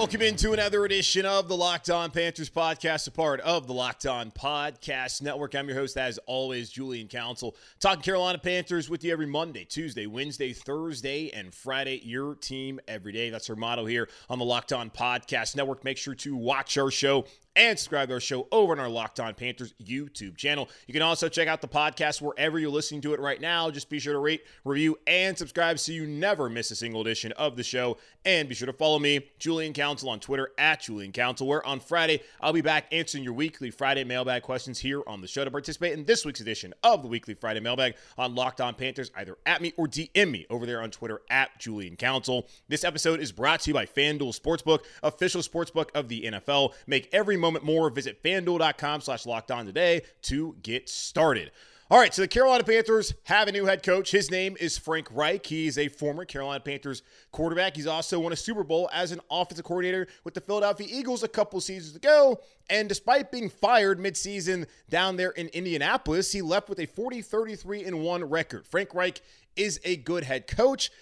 Welcome into another edition of the Locked On Panthers podcast, a part of the Locked On Podcast Network. I'm your host, as always, Julian Council, talking Carolina Panthers with you every Monday, Tuesday, Wednesday, Thursday, and Friday. Your team every day. That's our motto here on the Locked On Podcast Network. Make sure to watch our show and subscribe to our show over on our Locked On Panthers YouTube channel. You can also check out the podcast wherever you're listening to it right now. Just be sure to rate, review, and subscribe so you never miss a single edition of the show. And be sure to follow me, Julian Council, on Twitter at Julian Council, where on Friday I'll be back answering your weekly Friday mailbag questions here on the show to participate in this week's edition of the weekly Friday mailbag on Locked On Panthers. Either at me or DM me over there on Twitter at Julian Council. This episode is brought to you by FanDuel Sportsbook, official sportsbook of the NFL. Make every moment more. Visit fanduel.com slash locked on today to get started. All right, so the Carolina Panthers have a new head coach. His name is Frank Reich. He's a former Carolina Panthers quarterback. He's also won a Super Bowl as an offensive coordinator with the Philadelphia Eagles a couple seasons ago. And despite being fired midseason down there in Indianapolis, he left with a 40 33 and 1 record. Frank Reich is a good head coach,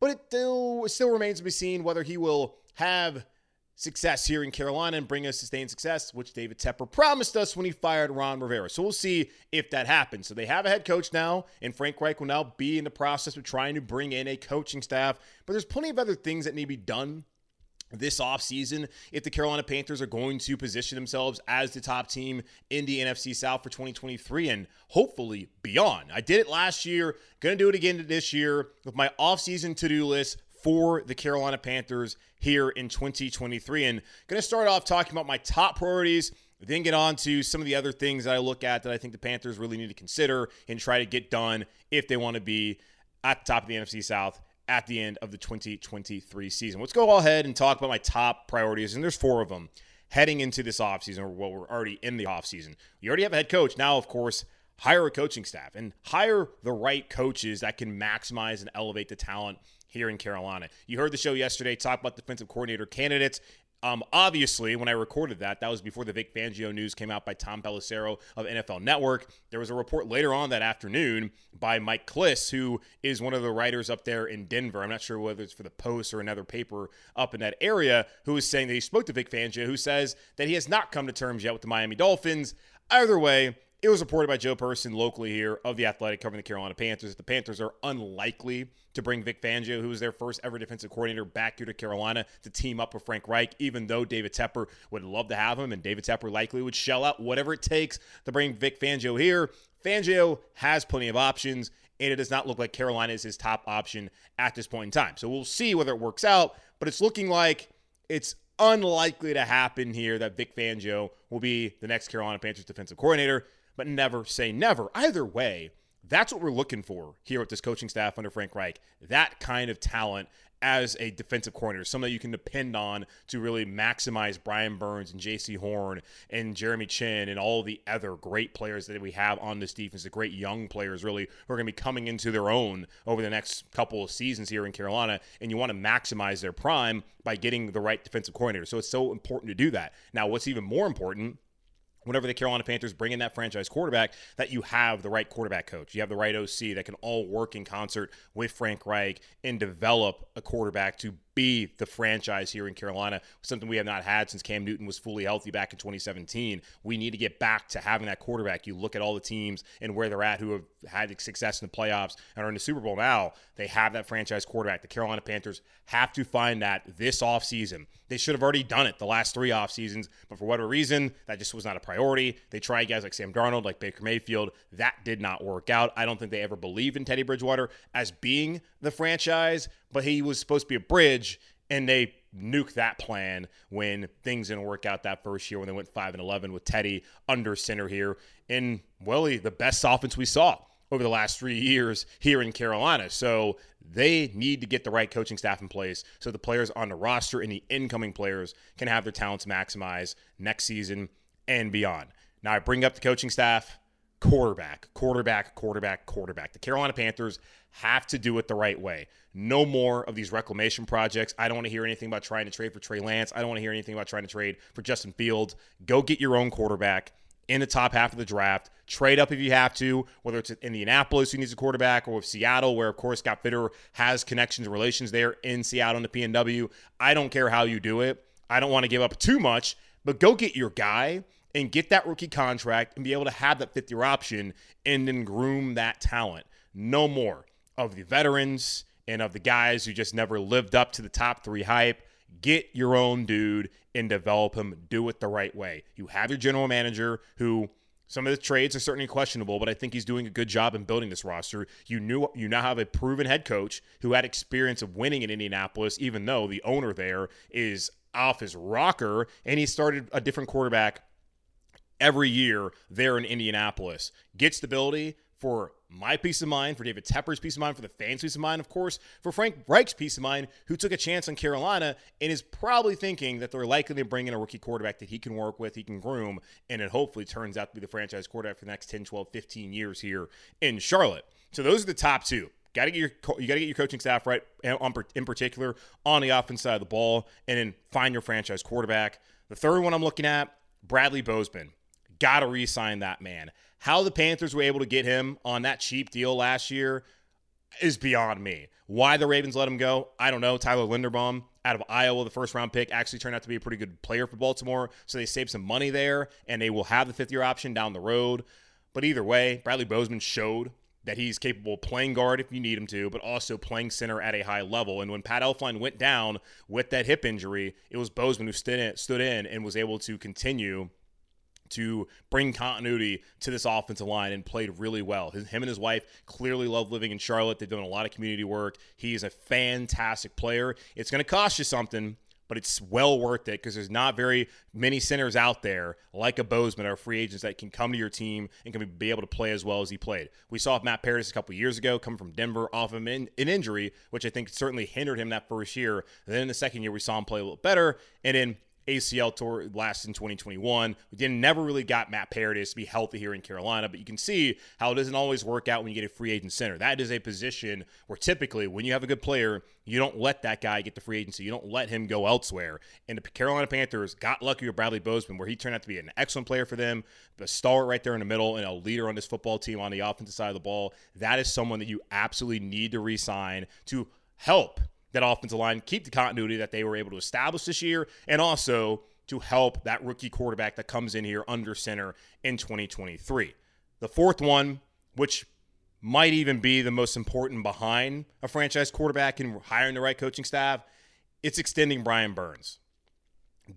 but it still, it still remains to be seen whether he will have success here in Carolina and bring us sustained success, which David Tepper promised us when he fired Ron Rivera. So we'll see if that happens. So they have a head coach now, and Frank Reich will now be in the process of trying to bring in a coaching staff. But there's plenty of other things that need to be done this offseason if the Carolina Panthers are going to position themselves as the top team in the NFC South for 2023 and hopefully beyond. I did it last year, going to do it again this year with my offseason to-do list for the Carolina Panthers here in 2023. And going to start off talking about my top priorities, then get on to some of the other things that I look at that I think the Panthers really need to consider and try to get done if they want to be at the top of the NFC South at the end of the 2023 season. Let's go ahead and talk about my top priorities, and there's four of them heading into this offseason, or well, we're already in the offseason. You already have a head coach. Now, of course, hire a coaching staff and hire the right coaches that can maximize and elevate the talent here in Carolina. You heard the show yesterday talk about defensive coordinator candidates. Um, obviously, when I recorded that, that was before the Vic Fangio news came out by Tom Pelissero of NFL Network. There was a report later on that afternoon by Mike Klis, who is one of the writers up there in Denver. I'm not sure whether it's for the Post or another paper up in that area, who is saying that he spoke to Vic Fangio, who says that he has not come to terms yet with the Miami Dolphins. Either way, it was reported by Joe Person locally here of the Athletic covering the Carolina Panthers. The Panthers are unlikely to bring Vic Fangio, who was their first ever defensive coordinator, back here to Carolina to team up with Frank Reich, even though David Tepper would love to have him, and David Tepper likely would shell out whatever it takes to bring Vic Fangio here. Fangio has plenty of options, and it does not look like Carolina is his top option at this point in time. So we'll see whether it works out, but it's looking like it's unlikely to happen here that Vic Fangio will be the next Carolina Panthers defensive coordinator but never say never. Either way, that's what we're looking for here with this coaching staff under Frank Reich. That kind of talent as a defensive coordinator, someone that you can depend on to really maximize Brian Burns and Jaycee Horn and Jeremy Chinn and all the other great players that we have on this defense, the great young players really who are going to be coming into their own over the next couple of seasons here in Carolina. And you want to maximize their prime by getting the right defensive coordinator. So it's so important to do that. Now, what's even more important whenever the Carolina Panthers bring in that franchise quarterback, that you have the right quarterback coach. You have the right OC that can all work in concert with Frank Reich and develop a quarterback to be the franchise here in Carolina, something we have not had since Cam Newton was fully healthy back in 2017. We need to get back to having that quarterback. You look at all the teams and where they're at who have had success in the playoffs and are in the Super Bowl now, they have that franchise quarterback. The Carolina Panthers have to find that this offseason. They should have already done it the last three off seasons, but for whatever reason, that just was not a priority. They tried guys like Sam Darnold, like Baker Mayfield. That did not work out. I don't think they ever believed in Teddy Bridgewater as being the franchise, but he was supposed to be a bridge and they nuked that plan when things didn't work out that first year when they went 5 and 11 with Teddy under center here. And Willie, the best offense we saw over the last three years here in Carolina. So they need to get the right coaching staff in place so the players on the roster and the incoming players can have their talents maximized next season and beyond. Now, I bring up the coaching staff quarterback, quarterback, quarterback, quarterback. The Carolina Panthers have to do it the right way. No more of these reclamation projects. I don't want to hear anything about trying to trade for Trey Lance. I don't want to hear anything about trying to trade for Justin Fields. Go get your own quarterback in the top half of the draft. Trade up if you have to, whether it's Indianapolis who needs a quarterback or with Seattle, where of course Scott Fitterer has connections and relations there in Seattle in the PNW. I don't care how you do it. I don't want to give up too much, but go get your guy and get that rookie contract and be able to have that fifth year option and then groom that talent. No more of the veterans and of the guys who just never lived up to the top three hype. Get your own dude and develop him. Do it the right way. You have your general manager who some of the trades are certainly questionable, but I think he's doing a good job in building this roster. You knew you now have a proven head coach who had experience of winning in Indianapolis, even though the owner there is off his rocker, and he started a different quarterback every year there in Indianapolis. Get stability for my peace of mind, for David Tepper's peace of mind, for the fans' peace of mind, of course, for Frank Reich's peace of mind, who took a chance on Carolina and is probably thinking that they're likely to bring in a rookie quarterback that he can work with, he can groom, and it hopefully turns out to be the franchise quarterback for the next 10, 12, 15 years here in Charlotte. So those are the top two. Got to get your you got to get your coaching staff right, in particular on the offense side of the ball, and then find your franchise quarterback. The third one I'm looking at, Bradley Bozeman. Got to re-sign that man. How the Panthers were able to get him on that cheap deal last year is beyond me. Why the Ravens let him go, I don't know. Tyler Linderbaum out of Iowa, the first round pick, actually turned out to be a pretty good player for Baltimore. So they saved some money there, and they will have the fifth year option down the road. But either way, Bradley Bozeman showed that he's capable of playing guard if you need him to, but also playing center at a high level. And when Pat Elflein went down with that hip injury, it was Bozeman who stood in, stood in and was able to continue to bring continuity to this offensive line and played really well. His, him and his wife clearly love living in Charlotte. They've done a lot of community work. He's a fantastic player. It's going to cost you something, but it's well worth it because there's not very many centers out there like a Bozeman or free agents that can come to your team and can be able to play as well as he played. We saw Matt Paradis a couple years ago coming from Denver off of an, an injury, which I think certainly hindered him that first year. And then in the second year, we saw him play a little better. And then ACL tour last in 2021. We didn't never really got Matt Paradis to be healthy here in Carolina, but you can see how it doesn't always work out when you get a free agent center. That is a position where typically when you have a good player, you don't let that guy get the free agency. You don't let him go elsewhere. And the Carolina Panthers got lucky with Bradley Bozeman, where he turned out to be an excellent player for them, the star right there in the middle, and a leader on this football team on the offensive side of the ball. That is someone that you absolutely need to re-sign to help that offensive line, keep the continuity that they were able to establish this year, and also to help that rookie quarterback that comes in here under center in 2023. The fourth one, which might even be the most important behind a franchise quarterback and hiring the right coaching staff, it's extending Brian Burns.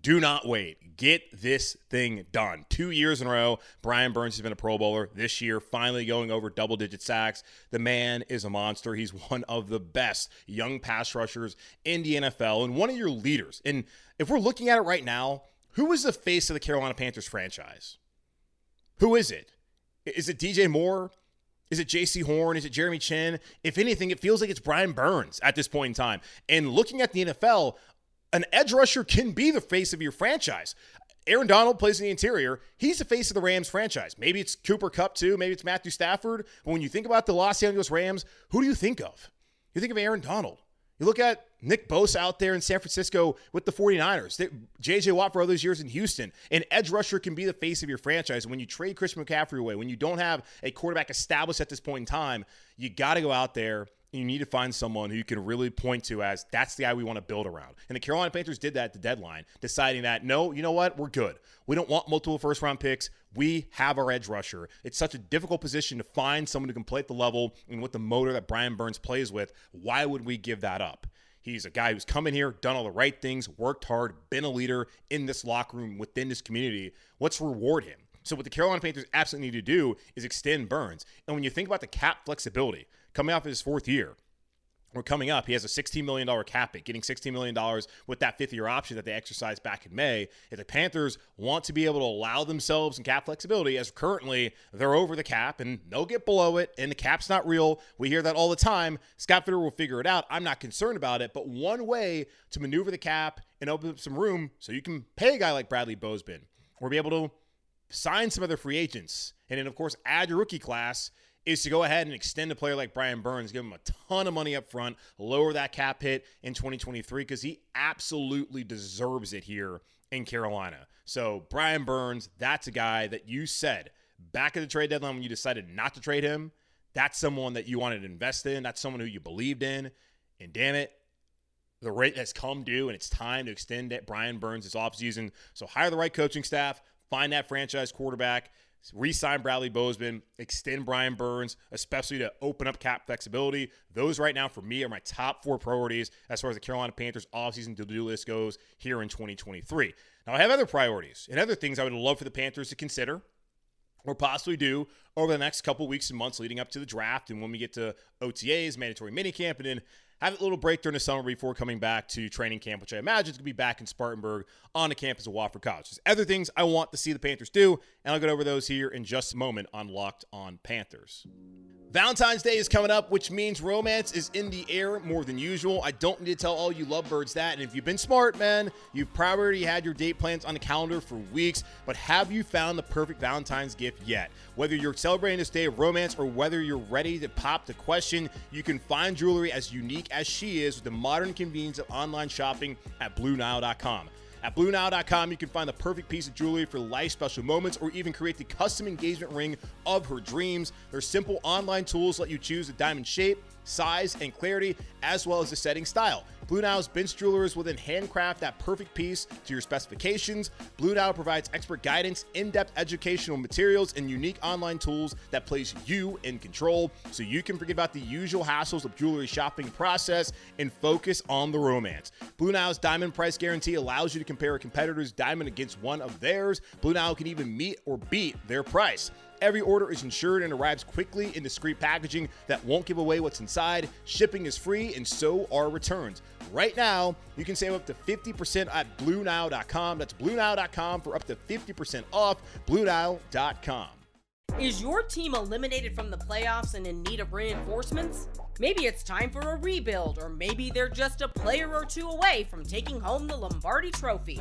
Do not wait. Get this thing done. Two years in a row, Brian Burns has been a Pro Bowler. This year, finally going over double digit sacks. The man is a monster. He's one of the best young pass rushers in the NFL and one of your leaders. And if we're looking at it right now, who is the face of the Carolina Panthers franchise? Who is it? Is it DJ Moore? Is it Jaycee Horn? Is it Jeremy Chinn? If anything, it feels like it's Brian Burns at this point in time. And looking at the NFL, an edge rusher can be the face of your franchise. Aaron Donald plays in the interior. He's the face of the Rams franchise. Maybe it's Cooper Kupp too. Maybe it's Matthew Stafford. But when you think about the Los Angeles Rams, who do you think of? You think of Aaron Donald. You look at Nick Bosa out there in San Francisco with the 49ers. JJ Watt for all those years in Houston. An edge rusher can be the face of your franchise. When you trade Christian McCaffrey away, when you don't have a quarterback established at this point in time, you got to go out there you need to find someone who you can really point to as that's the guy we want to build around. And the Carolina Panthers did that at the deadline, deciding that no, you know what, we're good. We don't want multiple first round picks. We have our edge rusher. It's such a difficult position to find someone who can play at the level and with the motor that Brian Burns plays with. Why would we give that up? He's a guy who's come in here, done all the right things, worked hard, been a leader in this locker room within this community. Let's reward him. So what the Carolina Panthers absolutely need to do is extend Burns. And when you think about the cap flexibility, coming off his fourth year. or coming up, he has a $16 million cap hit, getting $16 million with that fifth year option that they exercised back in May. If the Panthers want to be able to allow themselves some cap flexibility, as currently they're over the cap and they'll get below it, and the cap's not real. We hear that all the time. Scott Fitterer will figure it out. I'm not concerned about it, but one way to maneuver the cap and open up some room so you can pay a guy like Bradley Bozeman or be able to sign some other free agents, and then, of course, add your rookie class is to go ahead and extend a player like Brian Burns, give him a ton of money up front, lower that cap hit in 2023 because he absolutely deserves it here in Carolina. So, Brian Burns, that's a guy that you said back at the trade deadline when you decided not to trade him. That's someone that you wanted to invest in. That's someone who you believed in. And damn it, the rate has come due and it's time to extend it. Brian Burns this offseason. So hire the right coaching staff, find that franchise quarterback, re-sign Bradley Bozeman, extend Brian Burns, especially to open up cap flexibility. Those right now for me are my top four priorities as far as the Carolina Panthers offseason to-do list goes here in 2023. Now I have other priorities and other things I would love for the Panthers to consider or possibly do over the next couple weeks and months leading up to the draft and when we get to OTAs, mandatory minicamp, and then have a little break during the summer before coming back to training camp, which I imagine is going to be back in Spartanburg on the campus of Wofford College. There's other things I want to see the Panthers do, and I'll get over those here in just a moment on Locked on Panthers. Valentine's Day is coming up, which means romance is in the air more than usual. I don't need to tell all you lovebirds that. And if you've been smart, man, you've probably already had your date plans on the calendar for weeks. But have you found the perfect Valentine's gift yet? Whether you're celebrating this day of romance or whether you're ready to pop the question, you can find jewelry as unique as she is with the modern convenience of online shopping at BlueNile.com. At BlueNile.com, you can find the perfect piece of jewelry for life special moments or even create the custom engagement ring of her dreams. Their simple online tools let you choose the diamond shape, size, and clarity, as well as the setting style. Blue Nile's bench jewelers will then handcraft that perfect piece to your specifications. Blue Nile provides expert guidance, in depth educational materials, and unique online tools that place you in control so you can forget about the usual hassles of jewelry shopping process and focus on the romance. Blue Nile's diamond price guarantee allows you to compare a competitor's diamond against one of theirs. Blue Nile can even meet or beat their price. Every order is insured and arrives quickly in discreet packaging that won't give away what's inside. Shipping is free, and so are returns. Right now, you can save up to 50% at BlueNile.com. That's BlueNile.com for up to 50% off. BlueNile.com. Is your team eliminated from the playoffs and in need of reinforcements? Maybe it's time for a rebuild, or maybe they're just a player or two away from taking home the Lombardi Trophy.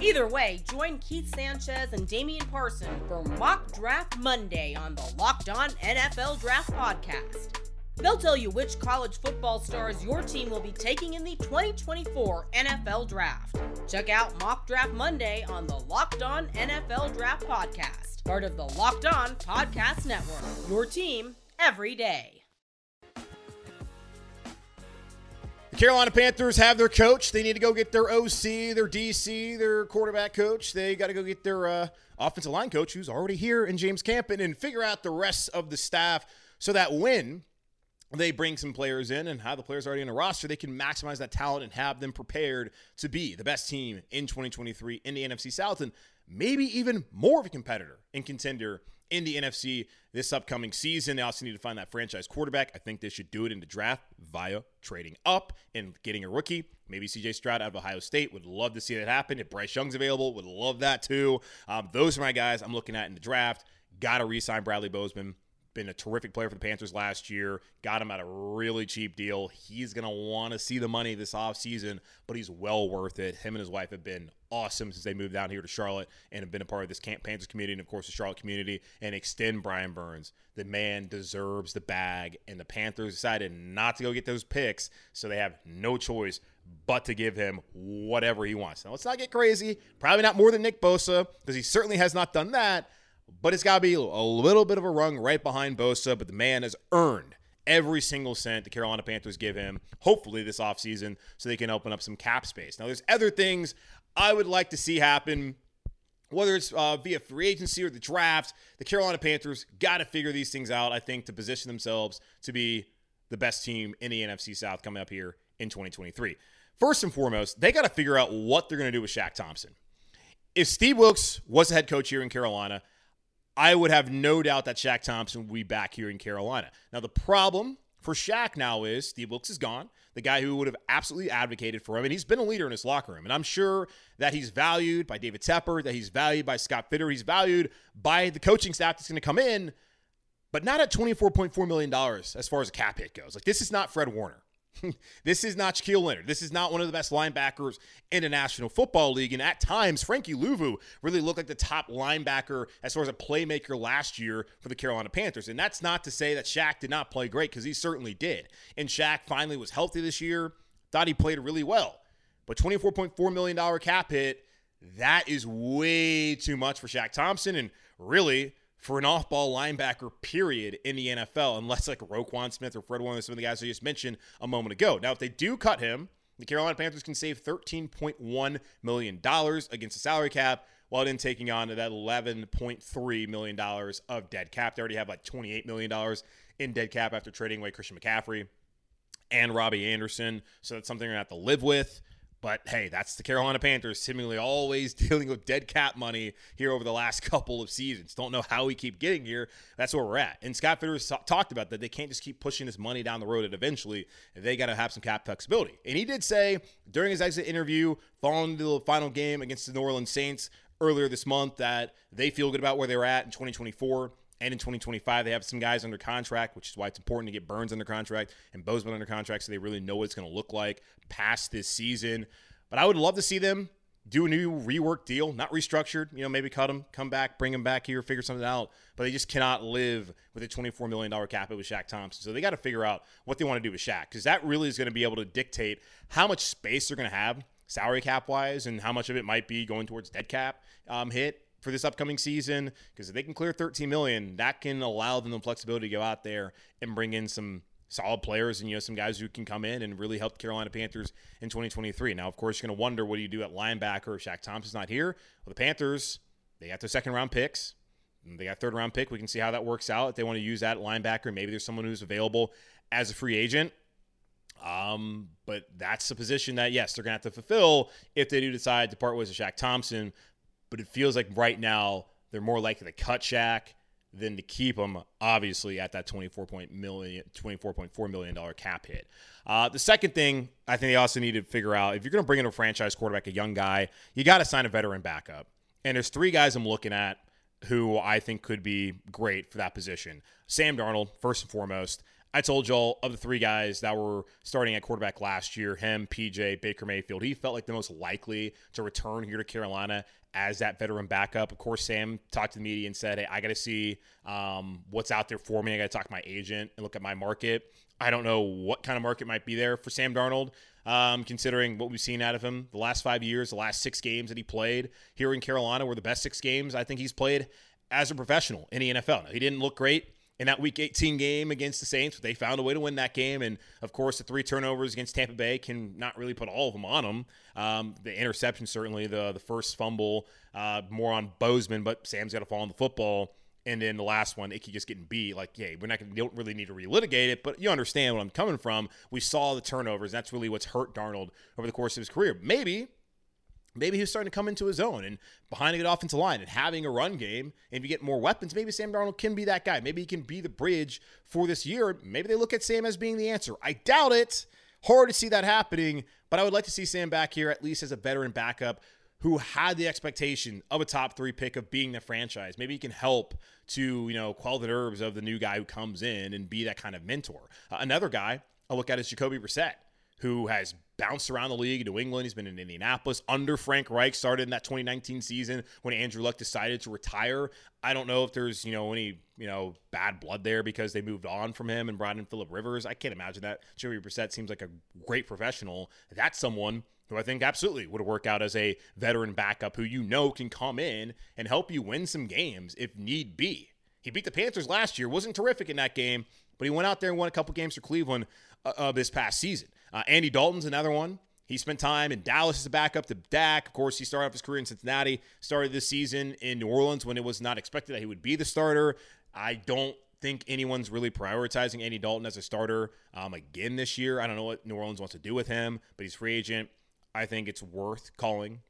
Either way, join Keith Sanchez and Damian Parson for Mock Draft Monday on the Locked On NFL Draft Podcast. They'll tell you which college football stars your team will be taking in the 2024 NFL Draft. Check out Mock Draft Monday on the Locked On NFL Draft Podcast, part of the Locked On Podcast Network. Your team every day. The Carolina Panthers have their coach. They need to go get their OC, their DC, their quarterback coach. They got to go get their uh, offensive line coach, who's already here in James Campen, and figure out the rest of the staff so that when they bring some players in and have the players already in the roster, they can maximize that talent and have them prepared to be the best team in 2023 in the NFC South and maybe even more of a competitor and contender in the NFC this upcoming season. They also need to find that franchise quarterback. I think they should do it in the draft via trading up and getting a rookie. Maybe CJ Stroud out of Ohio State. Would love to see that happen. If Bryce Young's available, would love that too. Um, those are my guys I'm looking at in the draft. Got to re sign Bradley Bozeman been a terrific player for the Panthers last year. Got him at a really cheap deal. He's going to want to see the money this offseason, but he's well worth it. Him and his wife have been awesome since they moved down here to Charlotte and have been a part of this Camp Panthers community and, of course, the Charlotte community and extend Brian Burns. The man deserves the bag, and the Panthers decided not to go get those picks, so they have no choice but to give him whatever he wants. Now, let's not get crazy. Probably not more than Nick Bosa, because he certainly has not done that but it's got to be a little bit of a rung right behind Bosa. But the man has earned every single cent the Carolina Panthers give him, hopefully this offseason, so they can open up some cap space. Now, there's other things I would like to see happen. Whether it's uh, via free agency or the draft, the Carolina Panthers got to figure these things out, I think, to position themselves to be the best team in the NFC South coming up here in 2023. First and foremost, they got to figure out what they're going to do with Shaq Thompson. If Steve Wilks was the head coach here in Carolina, I would have no doubt that Shaq Thompson will be back here in Carolina. Now, the problem for Shaq now is Steve Wilks is gone, the guy who would have absolutely advocated for him, and he's been a leader in his locker room. And I'm sure that he's valued by David Tepper, that he's valued by Scott Fitterer, he's valued by the coaching staff that's going to come in, but not at $24.4 million as far as a cap hit goes. Like, this is not Fred Warner. this is not Shaquille Leonard. This is not one of the best linebackers in the National Football League. And at times, Frankie Luvu really looked like the top linebacker as far as a playmaker last year for the Carolina Panthers. And that's not to say that Shaq did not play great because he certainly did. And Shaq finally was healthy this year, thought he played really well. But $24.4 million cap hit, that is way too much for Shaq Thompson. And really, for an off-ball linebacker, period, in the NFL, unless like Roquan Smith or Fred Warner, some of the guys I just mentioned a moment ago. Now, if they do cut him, the Carolina Panthers can save $13.1 million against the salary cap while then taking on that $11.3 million of dead cap. They already have like $28 million in dead cap after trading away Christian McCaffrey and Robbie Anderson. So that's something they're going to have to live with. But hey, that's the Carolina Panthers, seemingly always dealing with dead cap money here over the last couple of seasons. Don't know how we keep getting here. That's where we're at. And Scott Fitterer's talked about that. They can't just keep pushing this money down the road, and eventually they got to have some cap flexibility. And he did say during his exit interview following the final game against the New Orleans Saints earlier this month that they feel good about where they're at in 2024. And in 2025, they have some guys under contract, which is why it's important to get Burns under contract and Bozeman under contract so they really know what it's going to look like past this season. But I would love to see them do a new rework deal, not restructured. You know, maybe cut them, come back, bring them back here, figure something out. But they just cannot live with a $24 million cap with Shaq Thompson. So they got to figure out what they want to do with Shaq because that really is going to be able to dictate how much space they're going to have salary cap wise and how much of it might be going towards dead cap um, hit for this upcoming season because if they can clear 13 million that can allow them the flexibility to go out there and bring in some solid players and you know some guys who can come in and really help the Carolina Panthers in 2023. Now, of course, you're going to wonder what do you do at linebacker if Shaq Thompson's not here? Well, the Panthers they got their second round picks. They got third round pick. We can see how that works out. If they want to use that linebacker, maybe there's someone who's available as a free agent. Um, but that's the position that yes, they're gonna have to fulfill if they do decide to part ways with Shaq Thompson but it feels like right now they're more likely to cut Shaq than to keep him, obviously, at that $24.4 million, $24.4 million cap hit. Uh, the second thing I think they also need to figure out if you're going to bring in a franchise quarterback, a young guy, you got to sign a veteran backup. And there's three guys I'm looking at who I think could be great for that position. Sam Darnold, first and foremost. I told y'all of the three guys that were starting at quarterback last year, him, PJ, Baker Mayfield, he felt like the most likely to return here to Carolina as that veteran backup. Of course, Sam talked to the media and said, Hey, I got to see um, what's out there for me. I got to talk to my agent and look at my market. I don't know what kind of market might be there for Sam Darnold, um, considering what we've seen out of him the last five years, the last six games that he played here in Carolina were the best six games I think he's played as a professional in the NFL. Now, he didn't look great in that Week 18 game against the Saints. They found a way to win that game, and of course, the three turnovers against Tampa Bay can not really put all of them on them. Um, the interception, certainly, the the first fumble, uh, more on Bozeman, but Sam's got to fall on the football. And then the last one, Ickey just getting beat. Like, yeah, we're not going to really need to relitigate it, but you understand what I'm coming from. We saw the turnovers. That's really what's hurt Darnold over the course of his career. Maybe maybe he's starting to come into his own and behind a good offensive line and having a run game. And if you get more weapons, maybe Sam Darnold can be that guy. Maybe he can be the bridge for this year. Maybe they look at Sam as being the answer. I doubt it. Hard to see that happening, but I would like to see Sam back here at least as a veteran backup who had the expectation of a top three pick of being the franchise. Maybe he can help to, you know, quell the nerves of the new guy who comes in and be that kind of mentor. Uh, another guy I look at is Jacoby Brissett who has bounced around the league New England. He's been in Indianapolis under Frank Reich, started in that 2019 season when Andrew Luck decided to retire. I don't know if there's, you know, any, you know, bad blood there because they moved on from him and brought in Philip Rivers. I can't imagine that. Joey Brissett seems like a great professional. That's someone who I think absolutely would work out as a veteran backup who you know can come in and help you win some games if need be. He beat the Panthers last year, wasn't terrific in that game, but he went out there and won a couple games for Cleveland uh, uh, this past season. Uh, Andy Dalton's another one. He spent time in Dallas as a backup to Dak. Of course, he started off his career in Cincinnati, started this season in New Orleans when it was not expected that he would be the starter. I don't think anyone's really prioritizing Andy Dalton as a starter um, again this year. I don't know what New Orleans wants to do with him, but he's free agent. I think it's worth calling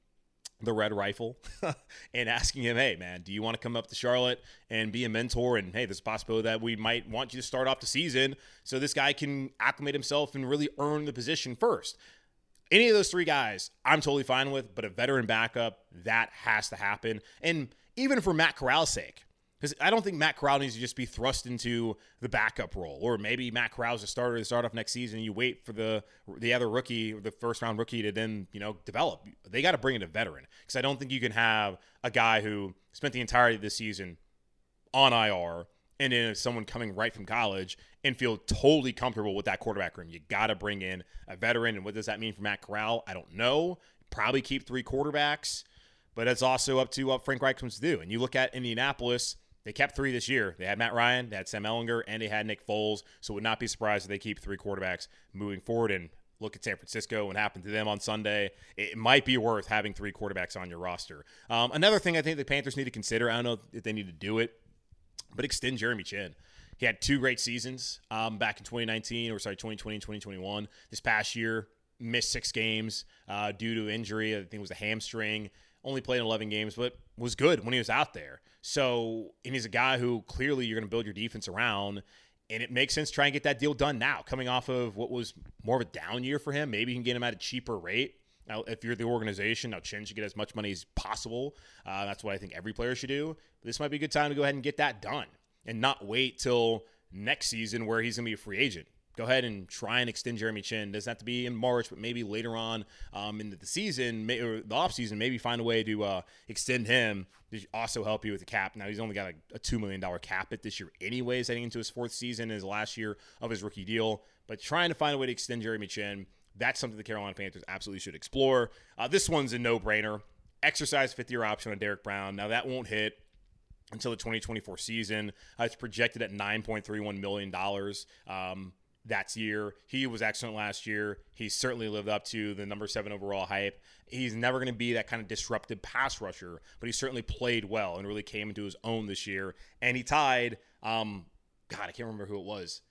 the red rifle and asking him, hey, man, do you want to come up to Charlotte and be a mentor? And hey, there's a possibility that we might want you to start off the season so this guy can acclimate himself and really earn the position first. Any of those three guys, I'm totally fine with, but a veteran backup, that has to happen. And even for Matt Corral's sake, because I don't think Matt Corral needs to just be thrust into the backup role, or maybe Matt Corral's a starter to start off next season. And you wait for the the other rookie, the first round rookie, to then you know develop. They got to bring in a veteran because I don't think you can have a guy who spent the entirety of the season on IR and then someone coming right from college and feel totally comfortable with that quarterback room. You got to bring in a veteran, and what does that mean for Matt Corral? I don't know. Probably keep three quarterbacks, but it's also up to what Frank Reich wants to do. And you look at Indianapolis they kept three this year. They had Matt Ryan, they had Sam Ehlinger, and they had Nick Foles. So would not be surprised if they keep three quarterbacks moving forward. And look at San Francisco, and happened to them on Sunday. It might be worth having three quarterbacks on your roster. Um, another thing I think the Panthers need to consider, I don't know if they need to do it, but extend Jeremy Chinn. He had two great seasons um, back in 2019, or sorry, 2020 and 2021. This past year, missed six games uh, due to injury. I think it was a hamstring only played in 11 games, but was good when he was out there. So, and he's a guy who clearly you're going to build your defense around. And it makes sense to try and get that deal done now, coming off of what was more of a down year for him. Maybe you can get him at a cheaper rate. Now, if you're the organization, now Chinn should get as much money as possible. Uh, that's what I think every player should do. But this might be a good time to go ahead and get that done and not wait till next season where he's going to be a free agent go ahead and try and extend Jeremy Chinn. Doesn't have to be in March, but maybe later on um, in the season may, or the offseason, maybe find a way to uh, extend him to also help you with the cap. Now, he's only got a, a $2 million cap at this year, anyways, heading into his fourth season, his last year of his rookie deal. But trying to find a way to extend Jeremy Chinn, that's something the Carolina Panthers absolutely should explore. Uh, this one's a no brainer. Exercise fifth year option on Derrick Brown. Now, that won't hit until the 2024 season. Uh, it's projected at $9.31 million. Um, that's year. He was excellent last year. He certainly lived up to the number seven overall hype. He's never going to be that kind of disruptive pass rusher, but he certainly played well and really came into his own this year. And he tied, um, God, I can't remember who it was,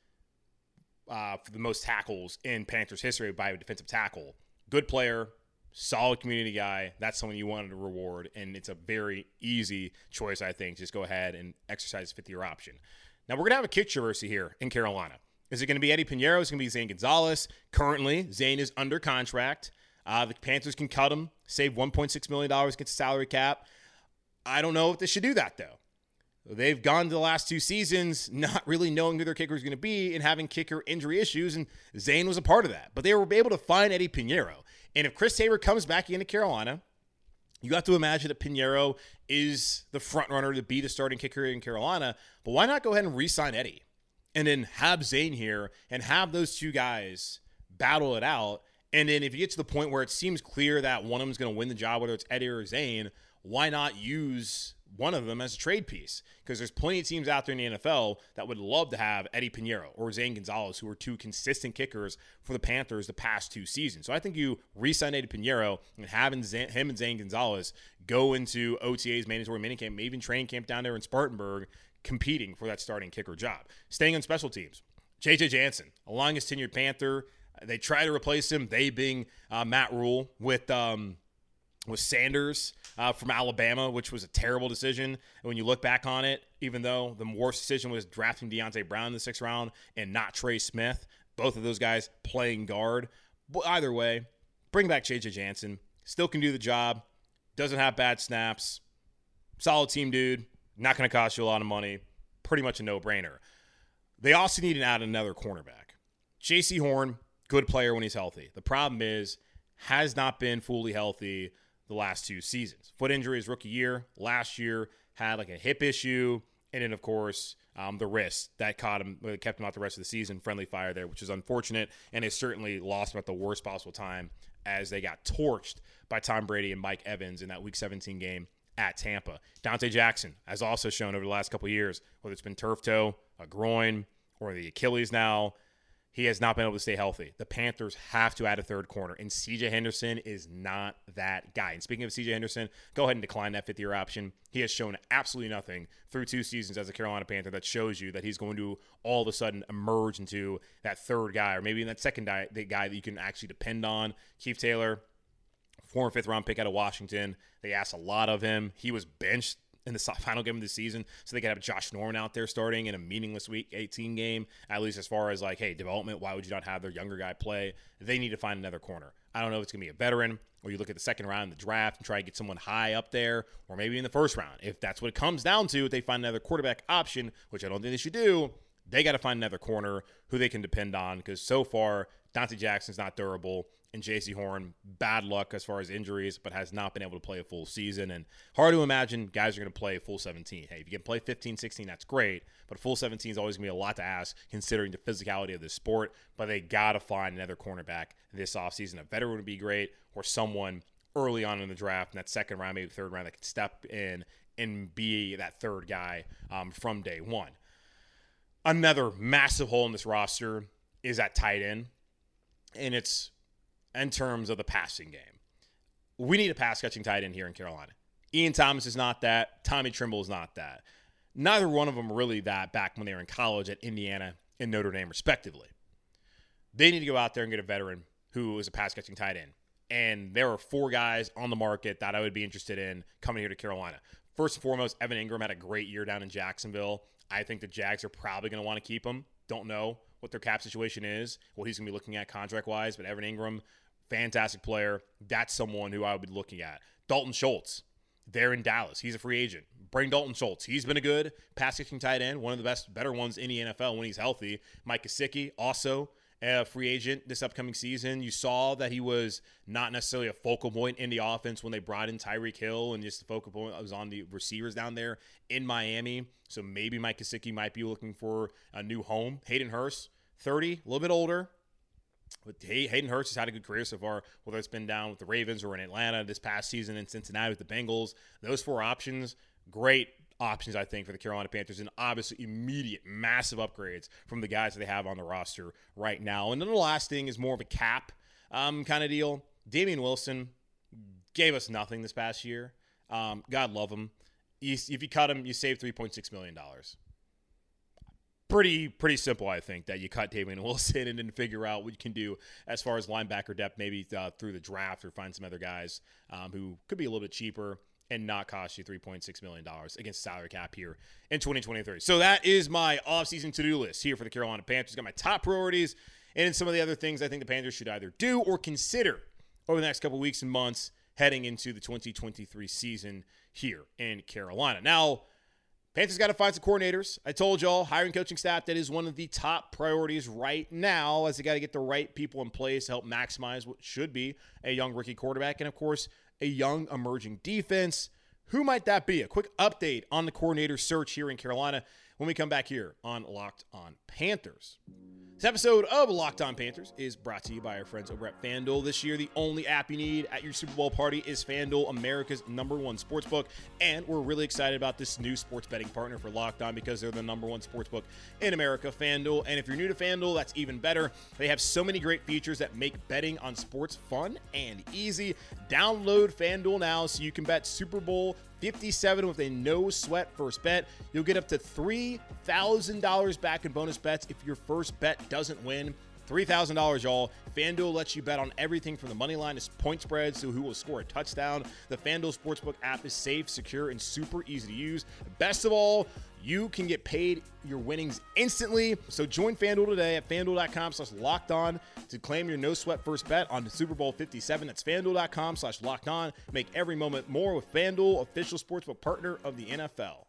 uh, for the most tackles in Panthers history by a defensive tackle. Good player, solid community guy. That's someone you wanted to reward, and it's a very easy choice, I think. Just go ahead and exercise fifth year option. Now we're gonna have a controversy here in Carolina. Is it going to be Eddie Piñeiro? Is it going to be Zane Gonzalez? Currently, Zane is under contract. Uh, the Panthers can cut him, save $1.6 million against the salary cap. I don't know if they should do that, though. They've gone to the last two seasons not really knowing who their kicker is going to be and having kicker injury issues, and Zane was a part of that. But they were able to find Eddie Piñeiro. And if Chris Tabor comes back into Carolina, you have to imagine that Piñeiro is the front runner to be the starting kicker in Carolina. But why not go ahead and re sign Eddie? And then have Zane here and have those two guys battle it out. And then if you get to the point where it seems clear that one of them is going to win the job, whether it's Eddie or Zane, why not use one of them as a trade piece? Because there's plenty of teams out there in the NFL that would love to have Eddie Piñeiro or Zane Gonzalez, who are two consistent kickers for the Panthers the past two seasons. So I think you re-sign Eddie Piñeiro and having him and Zane Gonzalez go into OTA's mandatory minicamp, maybe even training camp down there in Spartanburg competing for that starting kicker job. Staying on special teams, JJ Jansen, a longest tenured Panther. They try to replace him, they being uh, Matt Rhule, with um, with Sanders uh, from Alabama, which was a terrible decision. When you look back on it, even though the worst decision was drafting Deonte Brown in the sixth round and not Trey Smith, both of those guys playing guard. But either way, bring back JJ Jansen. Still can do the job. Doesn't have bad snaps. Solid team dude. Not going to cost you a lot of money. Pretty much a no brainer. They also need to add another cornerback. Jaycee Horn, good player when he's healthy. The problem is, has not been fully healthy the last two seasons. Foot injuries rookie year. Last year had like a hip issue, and then of course um, the wrist that caught him, uh, kept him out the rest of the season. Friendly fire there, which is unfortunate, and has certainly lost him at the worst possible time as they got torched by Tom Brady and Mike Evans in that Week 17 game at Tampa. Donte Jackson has also shown over the last couple years, whether it's been turf toe, a groin, or the Achilles now, he has not been able to stay healthy. The Panthers have to add a third corner, and CJ Henderson is not that guy. And speaking of CJ Henderson, go ahead and decline that fifth year option. He has shown absolutely nothing through two seasons as a Carolina Panther that shows you that he's going to all of a sudden emerge into that third guy, or maybe in that second guy, guy that you can actually depend on. Keith Taylor, former fifth round pick out of Washington. They asked a lot of him. He was benched in the final game of the season, so they could have Josh Norman out there starting in a meaningless Week 18 game. At least as far as like, hey, development. Why would you not have their younger guy play? They need to find another corner. I don't know if it's gonna be a veteran, or you look at the second round in the draft and try to get someone high up there, or maybe in the first round. If that's what it comes down to, if they find another quarterback option, which I don't think they should do, they got to find another corner who they can depend on because so far Donte Jackson's not durable and Jaycee Horn, bad luck as far as injuries, but has not been able to play a full season. And hard to imagine guys are going to play a full 17. Hey, if you can play 15, 16, that's great. But full 17 is always going to be a lot to ask considering the physicality of the sport. But they got to find another cornerback this offseason. A veteran would be great or someone early on in the draft in that second round, maybe third round that could step in and be that third guy um, from day one. Another massive hole in this roster is at tight end. And it's in terms of the passing game. We need a pass catching tight end here in Carolina. Ian Thomas is not that. Tommy Tremble is not that. Neither one of them really that back when they were in college at Indiana and Notre Dame, respectively. They need to go out there and get a veteran who is a pass catching tight end. And there are four guys on the market that I would be interested in coming here to Carolina. First and foremost, Evan Engram had a great year down in Jacksonville. I think the Jags are probably going to want to keep him. Don't know what their cap situation is, what he's going to be looking at contract wise. But Evan Engram, fantastic player. That's someone who I would be looking at. Dalton Schultz, there in Dallas. He's a free agent. Bring Dalton Schultz. He's been a good pass catching tight end, one of the best, better ones in the NFL when he's healthy. Mike Gesicki, also a free agent this upcoming season. You saw that he was not necessarily a focal point in the offense when they brought in Tyreek Hill, and just the focal point was on the receivers down there in Miami. So maybe Mike Gesicki might be looking for a new home. Hayden Hurst, 30, a little bit older. But Hayden Hurst has had a good career so far, whether it's been down with the Ravens or in Atlanta this past season in Cincinnati with the Bengals. Those four options, great options, I think, for the Carolina Panthers, and obviously immediate, massive upgrades from the guys that they have on the roster right now. And then the last thing is more of a cap um, kind of deal. Damien Wilson gave us nothing this past year. Um, God love him. If you cut him, you save $3.6 million. Pretty, pretty simple, I think, that you cut Damien Wilson and then figure out what you can do as far as linebacker depth, maybe uh, through the draft or find some other guys um, who could be a little bit cheaper and not cost you $3.6 million against salary cap here in 2023. So that is my offseason to do list here for the Carolina Panthers. Got my top priorities and some of the other things I think the Panthers should either do or consider over the next couple weeks and months heading into the 2023 season here in Carolina. Now, Panthers got to find some coordinators. I told y'all, hiring coaching staff, that is one of the top priorities right now as they got to get the right people in place to help maximize what should be a young rookie quarterback. And of course, a young emerging defense. Who might that be? A quick update on the coordinator search here in Carolina when we come back here on Locked On Panthers. This episode of Locked On Panthers is brought to you by our friends over at FanDuel. This year, the only app you need at your Super Bowl party is FanDuel, America's number one sportsbook. And we're really excited about this new sports betting partner for Locked On because they're the number one sportsbook in America, FanDuel. And if you're new to FanDuel, that's even better. They have so many great features that make betting on sports fun and easy. Download FanDuel now so you can bet Super Bowl 57 with a no sweat first bet. You'll get up to $3,000 back in bonus bets if your first bet doesn't win. $3,000, y'all. FanDuel lets you bet on everything from the money line to point spreads to who will score a touchdown. The FanDuel Sportsbook app is safe, secure, and super easy to use. Best of all, you can get paid your winnings instantly. So join FanDuel today at fanduel.com slash locked on to claim your no sweat first bet on Super Bowl 57. That's fanduel.com slash locked on. Make every moment more with FanDuel, official sportsbook partner of the NFL.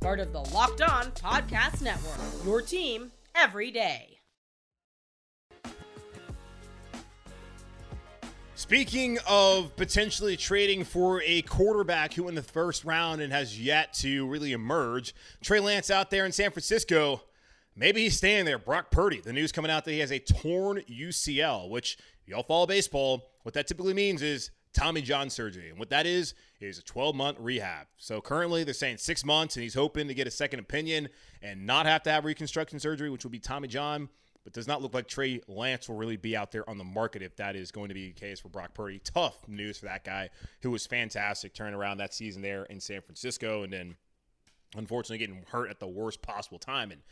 part of the Locked On Podcast Network. Your team every day. Speaking of potentially trading for a quarterback who in the first round and has yet to really emerge, Trey Lance out there in San Francisco Maybe he's staying there. Brock Purdy. The news coming out that he has a torn UCL, which y'all follow baseball. What that typically means is Tommy John surgery. And what that is, is a 12 month rehab. So currently they're saying six months, and he's hoping to get a second opinion and not have to have reconstruction surgery, which will be Tommy John. But does not look like Trey Lance will really be out there on the market if that is going to be the case for Brock Purdy. Tough news for that guy who was fantastic turning around that season there in San Francisco and then unfortunately getting hurt at the worst possible time. And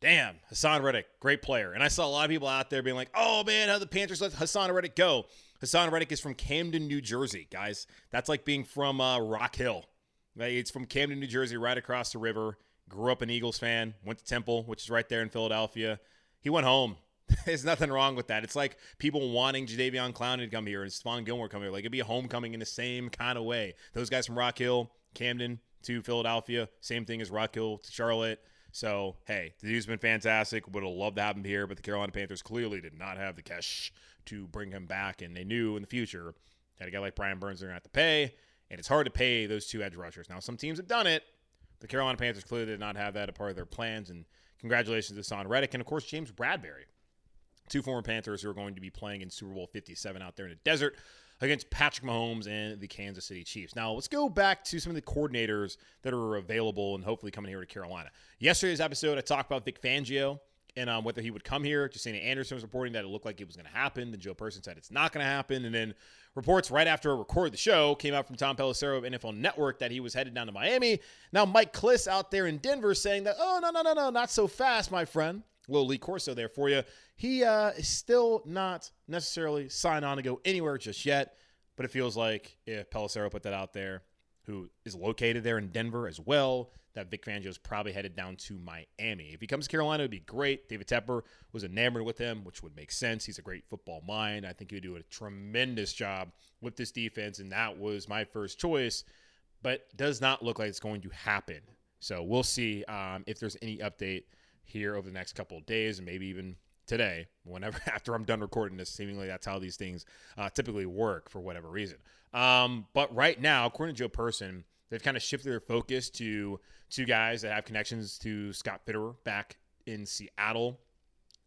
damn, Haason Reddick, great player. And I saw a lot of people out there being like, oh man, how the Panthers let Haason Reddick go. Haason Reddick is from Camden, New Jersey, guys. That's like being from uh, Rock Hill. It's from Camden, New Jersey, right across the river. Grew up an Eagles fan, went to Temple, which is right there in Philadelphia. He went home. There's nothing wrong with that. It's like people wanting Jadeveon Clowney to come here and Stephon Gilmore come here. Like it'd be a homecoming in the same kind of way. Those guys from Rock Hill, Camden to Philadelphia, same thing as Rock Hill to Charlotte. So, hey, the dude's been fantastic. Would have loved to have him here, but the Carolina Panthers clearly did not have the cash to bring him back. And they knew in the future that a guy like Brian Burns they're going to have to pay. And it's hard to pay those two edge rushers. Now, some teams have done it. The Carolina Panthers clearly did not have that a part of their plans. And congratulations to Haason Reddick and, of course, James Bradberry, two former Panthers who are going to be playing in Super Bowl 57 out there in the desert against Patrick Mahomes and the Kansas City Chiefs. Now, let's go back to some of the coordinators that are available and hopefully coming here to Carolina. Yesterday's episode, I talked about Vic Fangio and um, whether he would come here. Josina Anderson was reporting that it looked like it was going to happen. Then Joe Person said it's not going to happen. And then reports right after I recorded the show came out from Tom Pelissero of NFL Network that he was headed down to Miami. Now Mike Klis out there in Denver saying that, oh, no, no, no, no, not so fast, my friend. Little Lee Corso there for you. He uh, is still not necessarily signed on to go anywhere just yet, but it feels like if Pelissero put that out there, who is located there in Denver as well, that Vic Fangio is probably headed down to Miami. If he comes to Carolina, it would be great. David Tepper was enamored with him, which would make sense. He's a great football mind. I think he would do a tremendous job with this defense, and that was my first choice, but does not look like it's going to happen. So we'll see um, if there's any update here over the next couple of days, and maybe even today, whenever after I'm done recording this. Seemingly, that's how these things uh, typically work for whatever reason. Um, but right now, according to Joe Person, they've kind of shifted their focus to two guys that have connections to Scott Fitterer back in Seattle.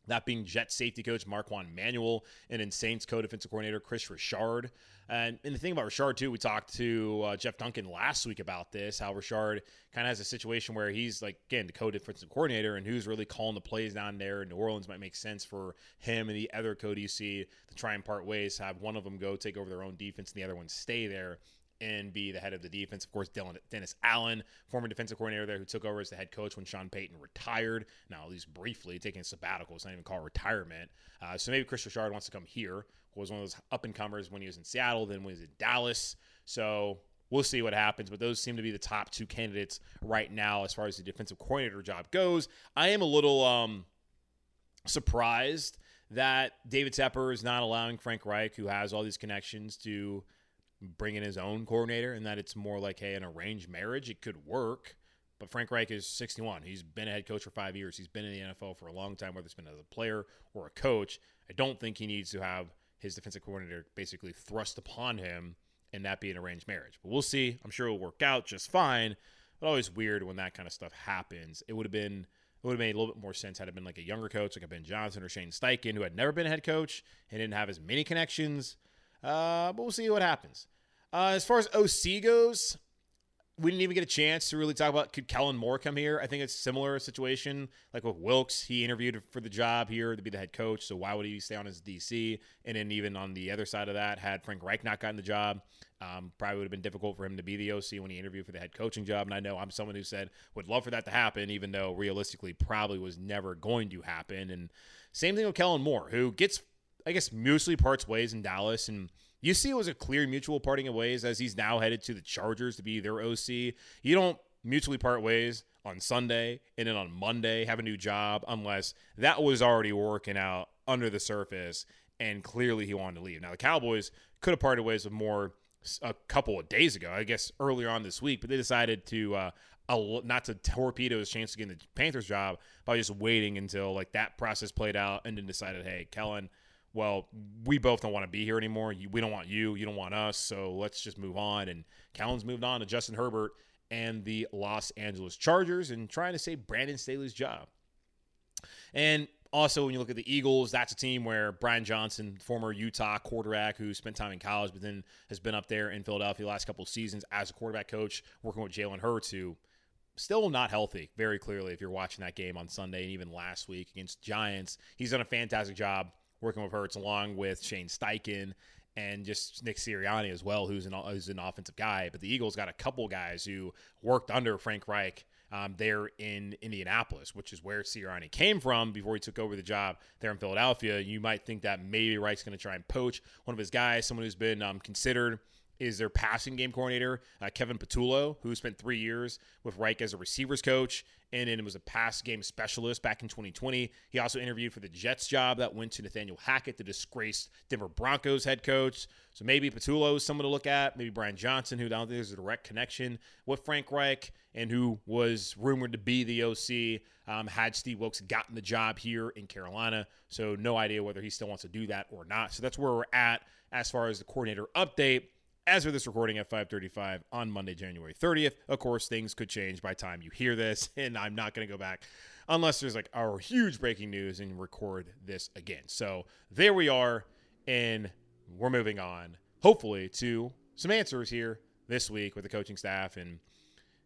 That being Jet safety coach Marquand Manuel and in Saints co-defensive coordinator Kris Richard. And, and the thing about Richard too, we talked to uh, Jeff Duncan last week about this. How Richard kind of has a situation where he's like again the co-defensive coordinator, and who's really calling the plays down there New Orleans might make sense for him and the other co-DC to try and part ways, have one of them go take over their own defense and the other one stay there and be the head of the defense. Of course, Dylan, Dennis Allen, former defensive coordinator there, who took over as the head coach when Sean Payton retired. Now, at least briefly, taking a sabbatical. It's not even called retirement. Uh, so maybe Kris Richard wants to come here. Was one of those up and comers when he was in Seattle, then when he was in Dallas. So we'll see what happens. But those seem to be the top two candidates right now as far as the defensive coordinator job goes. I am a little um, surprised that David Tepper is not allowing Frank Reich, who has all these connections, to bring in his own coordinator and that it's more like, hey, an arranged marriage. It could work. But Frank Reich is 61. He's been a head coach for five years. He's been in the NFL for a long time, whether it's been as a player or a coach. I don't think he needs to have his defensive coordinator basically thrust upon him and that be an arranged marriage. But we'll see. I'm sure it'll work out just fine. But always weird when that kind of stuff happens. It would have been it would have made a little bit more sense had it been like a younger coach, like a Ben Johnson or Shane Steichen, who had never been a head coach and didn't have as many connections uh, but we'll see what happens. Uh, as far as OC goes, we didn't even get a chance to really talk about could Kellen Moore come here. I think it's a similar situation like with Wilks. He interviewed for the job here to be the head coach, so why would he stay on as DC? And then even on the other side of that, had Frank Reich not gotten the job, um, probably would have been difficult for him to be the OC when he interviewed for the head coaching job. And I know I'm someone who said would love for that to happen, even though realistically probably was never going to happen. And same thing with Kellen Moore, who gets I guess mostly parts ways in Dallas and you see it was a clear mutual parting of ways as he's now headed to the Chargers to be their OC. You don't mutually part ways on Sunday and then on Monday have a new job unless that was already working out under the surface and clearly he wanted to leave. Now the Cowboys could have parted ways with Moore a couple of days ago, I guess earlier on this week, but they decided to uh, not to torpedo his chance to get the Panthers job by just waiting until like that process played out and then decided, hey, Kellen, well, we both don't want to be here anymore. We don't want you. You don't want us. So let's just move on. And Kellen's moved on to Justin Herbert and the Los Angeles Chargers and trying to save Brandon Staley's job. And also, when you look at the Eagles, that's a team where Brian Johnson, former Utah quarterback who spent time in college, but then has been up there in Philadelphia the last couple of seasons as a quarterback coach, working with Jalen Hurts, who still not healthy, very clearly, if you're watching that game on Sunday and even last week against Giants. He's done a fantastic job working with Hurts along with Shane Steichen and just Nick Sirianni as well, who's an, who's an offensive guy. But the Eagles got a couple guys who worked under Frank Reich um, there in Indianapolis, which is where Sirianni came from before he took over the job there in Philadelphia. You might think that maybe Reich's going to try and poach one of his guys, someone who's been um, considered is their passing game coordinator, uh, Kevin Patullo, who spent three years with Reich as a receivers coach and then was a pass game specialist back in 2020. He also interviewed for the Jets job that went to Nathaniel Hackett, the disgraced Denver Broncos head coach. So maybe Patullo is someone to look at. Maybe Brian Johnson, who I don't think there's a direct connection with Frank Reich and who was rumored to be the OC um, had Steve Wilks gotten the job here in Carolina. So no idea whether he still wants to do that or not. So that's where we're at as far as the coordinator update as of this recording at 5:35 on Monday, January 30th. Of course, things could change by time you hear this, and I'm not going to go back unless there's like our huge breaking news and record this again. So there we are, and we're moving on, hopefully, to some answers here this week with the coaching staff and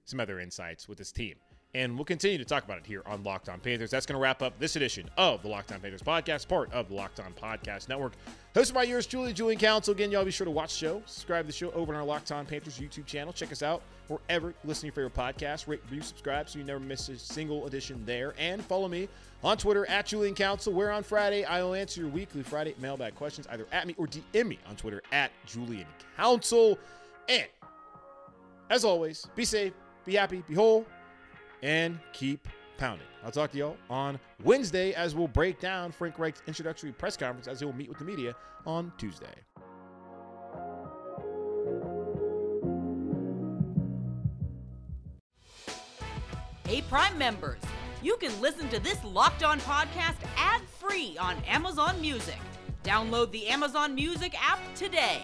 some other insights with this team. And we'll continue to talk about it here on Locked On Panthers. That's going to wrap up this edition of the Locked On Panthers podcast, part of the Locked On Podcast Network. Hosted by yours, Julie, Julian Council. Again, y'all be sure to watch the show, subscribe to the show over on our Locked On Panthers YouTube channel. Check us out wherever you listen to your favorite podcast. Rate, review, subscribe so you never miss a single edition there. And follow me on Twitter at Julian Council, where on Friday I will answer your weekly Friday mailbag questions either at me or DM me on Twitter at Julian Council. And as always, be safe, be happy, be whole and keep pounding. I'll talk to y'all on Wednesday as we'll break down Frank Reich's introductory press conference as he will meet with the media on Tuesday. Hey, Prime members, you can listen to this locked on podcast ad free on Amazon Music. Download the Amazon Music app today.